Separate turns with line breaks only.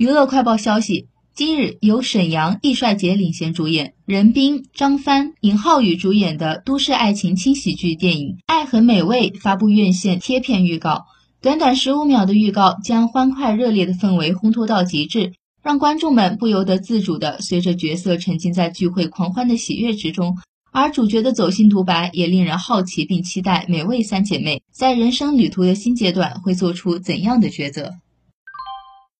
娱乐快报消息：今日由沈阳、易帅杰领衔主演，任冰、张帆、尹浩宇主演的都市爱情轻喜剧电影《爱很美味》发布院线贴片预告。短短十五秒的预告，将欢快热烈的氛围烘托到极致，让观众们不由得自主地随着角色沉浸在聚会狂欢的喜悦之中。而主角的走心独白也令人好奇并期待，美味三姐妹在人生旅途的新阶段会做出怎样的抉择。